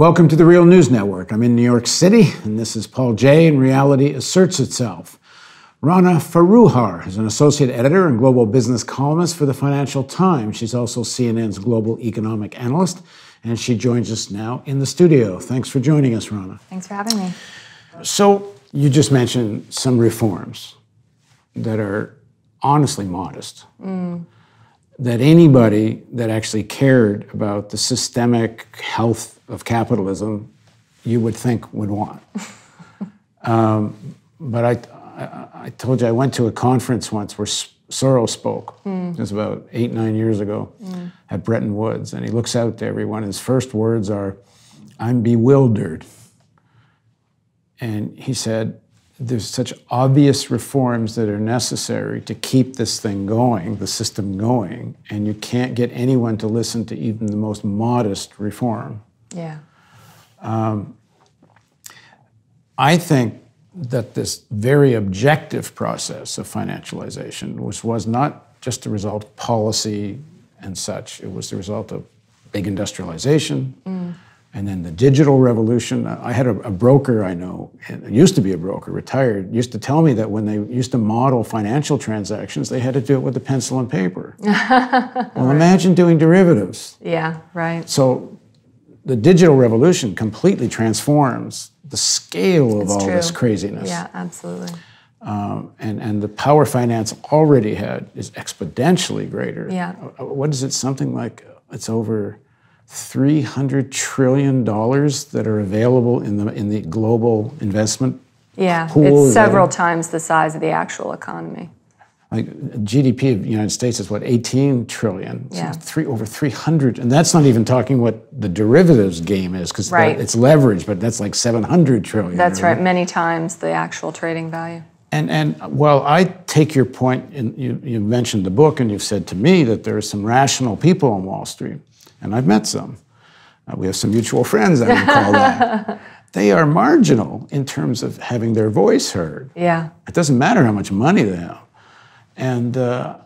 Welcome to the Real News Network. I'm in New York City, and this is Paul Jay, and reality asserts itself. Rana Foroohar is an associate editor and global business columnist for the Financial Times. She's also CNN's global economic analyst, and she joins us now in the studio. Thanks for joining us, Rana. Thanks for having me. So, you just mentioned some reforms that are honestly modest. Mm. That anybody that actually cared about the systemic health of capitalism, you would think would want. um, but I, I, I, told you I went to a conference once where Soros spoke. Mm. It was about eight, nine years ago mm. at Bretton Woods. And he looks out to everyone. His first words are, I'm bewildered. And he said, there's such obvious reforms that are necessary to keep this thing going, the system going, and you can't get anyone to listen to even the most modest reform. Yeah. Um, I think that this very objective process of financialization, which was not just a result of policy and such, it was the result of big industrialization. Mm and then the digital revolution. I had a, a, broker I know, used to be a broker, retired, used to tell me that when they used to model financial transactions, they had to do it with a pencil and paper. well, right. imagine doing derivatives. Yeah, right. So the digital revolution completely transforms the scale of it's all true. this craziness. Yeah, absolutely. Um, and, and the power finance already had is exponentially greater. Yeah. Uh, what is it? Something like it's over $300 trillion that are available in the, in the global investment yeah, pool. it's several times the size of the actual economy. Like GDP of the United States is what 18 trillion. So yeah. three over 300, and that's not even talking what the derivatives game is because right. it's leverage, but that's like 700 trillion. That's right, many times the actual trading value. And and well, I take your point. In, you you mentioned the book, and you've said to me that there are some rational people on Wall Street and I've met some. Uh, we have some mutual friends, I would call that. They are marginal in terms of having their voice heard. Yeah. It doesn't matter how much money they have. And, uh,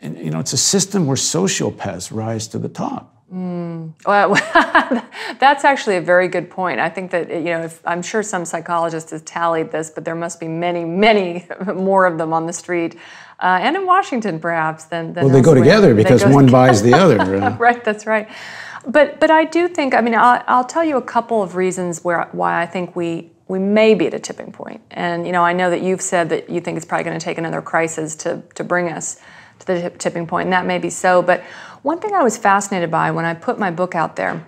and you know, it's a system where sociopaths rise to the top. Mm. Well, that's actually a very good point. I think that you know, if, I'm sure some psychologist has tallied this, but there must be many, many more of them on the street, uh, and in Washington, perhaps. Than, than well, they go together because one together. buys the other. Right? right, that's right. But but I do think. I mean, I'll, I'll tell you a couple of reasons where why I think we we may be at a tipping point. And you know, I know that you've said that you think it's probably going to take another crisis to to bring us to the tipping point, and that may be so. But one thing I was fascinated by when I put my book out there,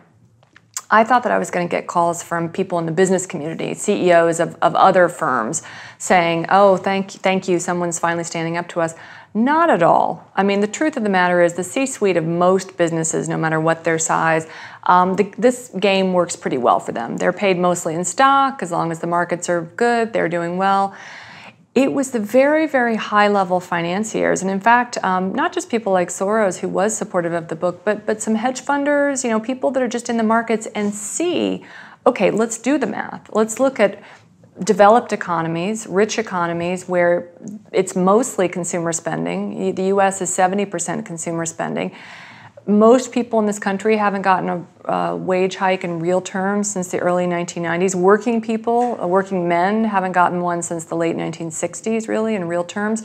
I thought that I was going to get calls from people in the business community, CEOs of, of other firms, saying, "Oh, thank thank you, someone's finally standing up to us." Not at all. I mean, the truth of the matter is, the C-suite of most businesses, no matter what their size, um, the, this game works pretty well for them. They're paid mostly in stock. As long as the markets are good, they're doing well it was the very, very high level financiers. And in fact, um, not just people like Soros, who was supportive of the book, but, but some hedge funders, you know, people that are just in the markets and see, okay, let's do the math. Let's look at developed economies, rich economies, where it's mostly consumer spending. The US is 70% consumer spending most people in this country haven't gotten a, a, wage hike in real terms since the early 1990s. Working people, uh, working men, haven't gotten one since the late 1960s, really, in real terms.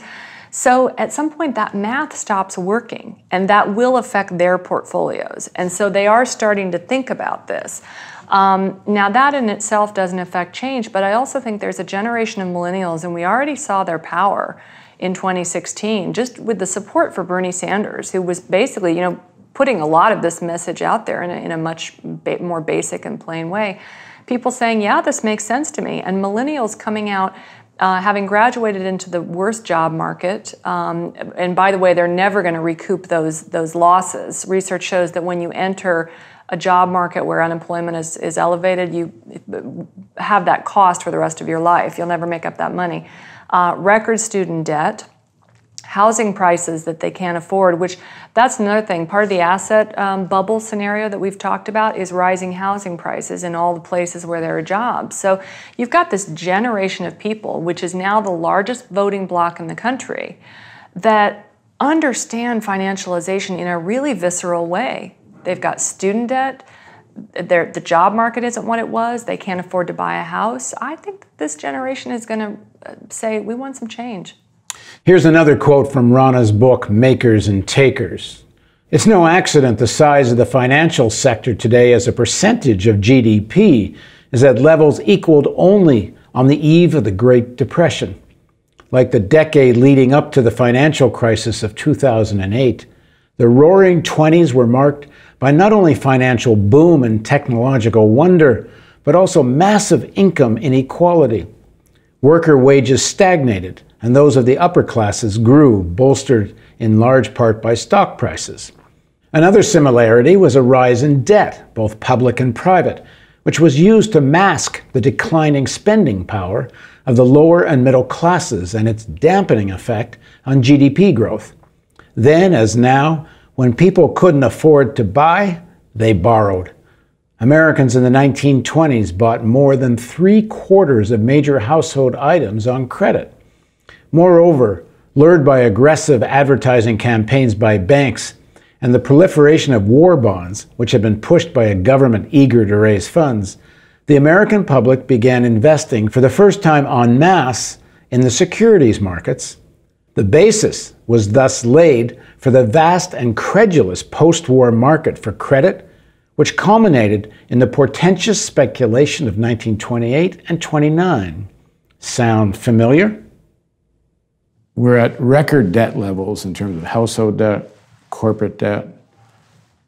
So at some point, that math stops working, and that will affect their portfolios. And so they are starting to think about this. Um, now, that in itself doesn't affect change, but I also think there's a generation of millennials, and we already saw their power in 2016, just with the support for Bernie Sanders, who was basically, you know, putting a lot of this message out there in a, in a much ba- more basic and plain way. People saying, yeah, this makes sense to me. And millennials coming out uh, having graduated into the worst job market, um, and by the way, they're never going to recoup those those losses. Research shows that when you enter a job market where unemployment is, is elevated, you have that cost for the rest of your life. You'll never make up that money. Uh, record student debt, housing prices that they can't afford, which that's another thing. Part of the asset um, bubble scenario that we've talked about is rising housing prices in all the places where there are jobs. So you've got this generation of people, which is now the largest voting bloc in the country, that understand financialization in a really visceral way. They've got student debt, the job market isn't what it was. They can't afford to buy a house. I think this generation is going to uh, say, we want some change. Here's another quote from Rana's book, Makers and Takers. It's no accident the size of the financial sector today as a percentage of GDP is at levels equaled only on the eve of the Great Depression. Like the decade leading up to the financial crisis of 2008, the roaring 20s were marked by not only financial boom and technological wonder, but also massive income inequality. Worker wages stagnated, and those of the upper classes grew, bolstered in large part by stock prices. Another similarity was a rise in debt, both public and private, which was used to mask the declining spending power of the lower and middle classes and its dampening effect on GDP growth. Then, as now, when people couldn't afford to buy, they borrowed. Americans in the 1920s bought more than three quarters of major household items on credit. Moreover, lured by aggressive advertising campaigns by banks and the proliferation of war bonds, which had been pushed by a government eager to raise funds, the American public began investing for the first time en masse in the securities markets the basis was thus laid for the vast and credulous post war market for credit, which culminated in the portentous speculation of 1928 and 29. Sound familiar? We're at record debt levels in terms of household debt, corporate debt.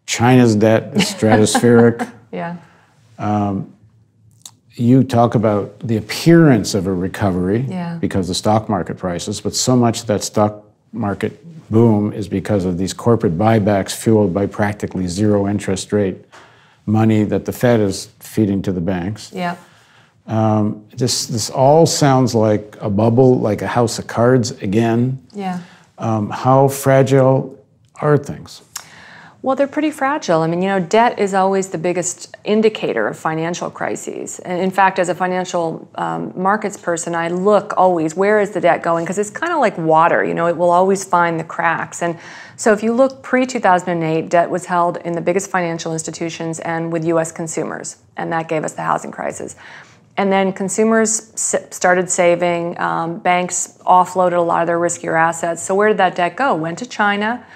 China's debt is stratospheric. yeah. Um, you talk about the appearance of a recovery yeah. because of stock market prices, but so much that stock market boom is because of these corporate buybacks fueled by practically zero interest rate money that the Fed is feeding to the banks. Yeah. Um, this this all sounds like a bubble, like a house of cards again. Yeah. Um, how fragile are things? Well, they're pretty fragile. I mean, you know, debt is always the biggest indicator of financial crises. And in fact, as a financial um, markets person, I look always where is the debt going because it's kind of like water. You know, it will always find the cracks. And so, if you look pre 2008, debt was held in the biggest financial institutions and with U.S. consumers, and that gave us the housing crisis. And then consumers started saving. Um, banks offloaded a lot of their riskier assets. So where did that debt go? Went to China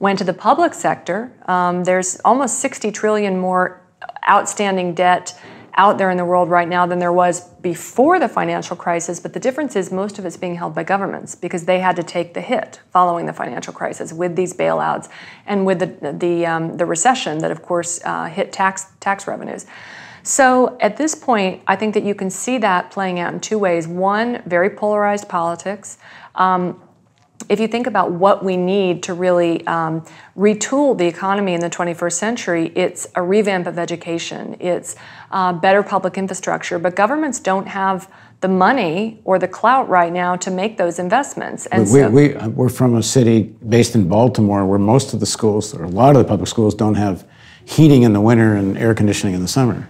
went to the public sector, um, there's almost 60 trillion more outstanding debt out there in the world right now than there was before the financial crisis. But the difference is most of it's being held by governments because they had to take the hit following the financial crisis with these bailouts and with the the, um, the recession that, of course, uh, hit tax tax revenues. So at this point, I think that you can see that playing out in two ways. One, very polarized politics. Um, if you think about what we need to really um, retool the economy in the 21st century, it's a revamp of education, it's uh, better public infrastructure, but governments don't have the money or the clout right now to make those investments. And we, so, we, we're from a city based in Baltimore where most of the schools, or a lot of the public schools, don't have heating in the winter and air conditioning in the summer.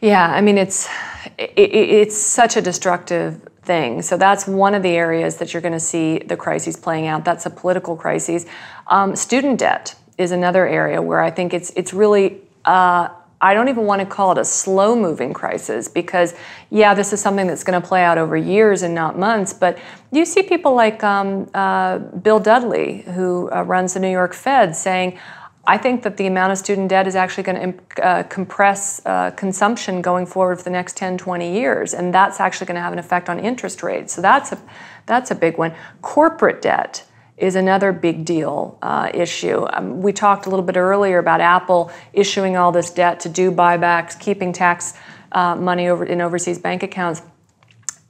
Yeah, I mean, it's, it, it's such a destructive thing. So that's one of the areas that you're going to see the crises playing out. That's a political crisis. Um, student debt is another area where I think it's it's really. Uh, I don't even want to call it a slow moving crisis because, yeah, this is something that's going to play out over years and not months. But you see people like um, uh, Bill Dudley, who uh, runs the New York Fed, saying, I think that the amount of student debt is actually going to uh, compress uh, consumption going forward for the next 10, 20 years, and that's actually going to have an effect on interest rates. So that's a, that's a big one. Corporate debt is another big deal uh, issue. Um, we talked a little bit earlier about Apple issuing all this debt to do buybacks, keeping tax uh, money over in overseas bank accounts.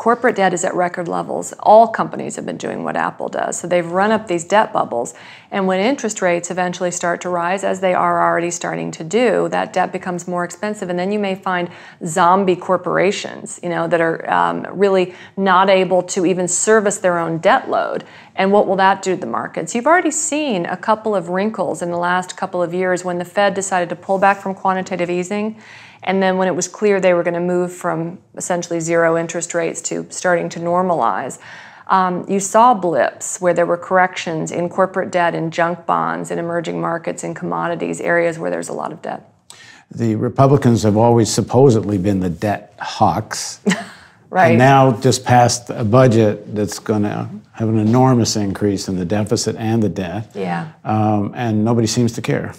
Corporate debt is at record levels. All companies have been doing what Apple does. So they've run up these debt bubbles. And when interest rates eventually start to rise, as they are already starting to do, that debt becomes more expensive. And then you may find zombie corporations, you know, that are um, really not able to even service their own debt load. And what will that do to the markets? You've already seen a couple of wrinkles in the last couple of years when the Fed decided to pull back from quantitative easing and then when it was clear they were going to move from essentially zero interest rates to starting to normalize, um, you saw blips where there were corrections in corporate debt, in junk bonds, in emerging markets, in commodities, areas where there's a lot of debt. the Republicans have always supposedly been the debt hawks. right. And now just passed a budget that's going to have an enormous increase in the deficit and the debt. Yeah. Um, and nobody seems to care.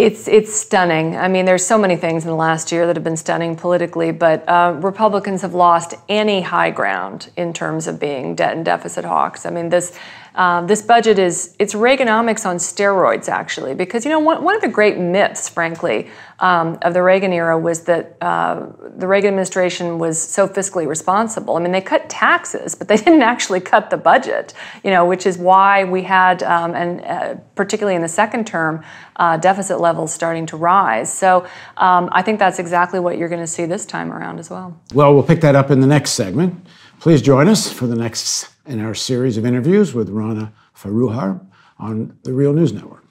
It's it's stunning. I mean, there's so many things in the last year that have been stunning politically, but uh, Republicans have lost any high ground in terms of being debt and deficit hawks. I mean, this um, this budget is it's Reaganomics on steroids, actually, because you know one, one of the great myths, frankly, um, of the Reagan era was that uh, the Reagan administration was so fiscally responsible. I mean, they cut taxes, but they didn't actually cut the budget. You know, which is why we had, um, and uh, particularly in the second term, uh, deficit levels starting to rise. So um, I think that's exactly what you're going to see this time around as well. Well, we'll pick that up in the next segment. Please join us for the next in our series of interviews with Rana Foroohar on the Real News Network.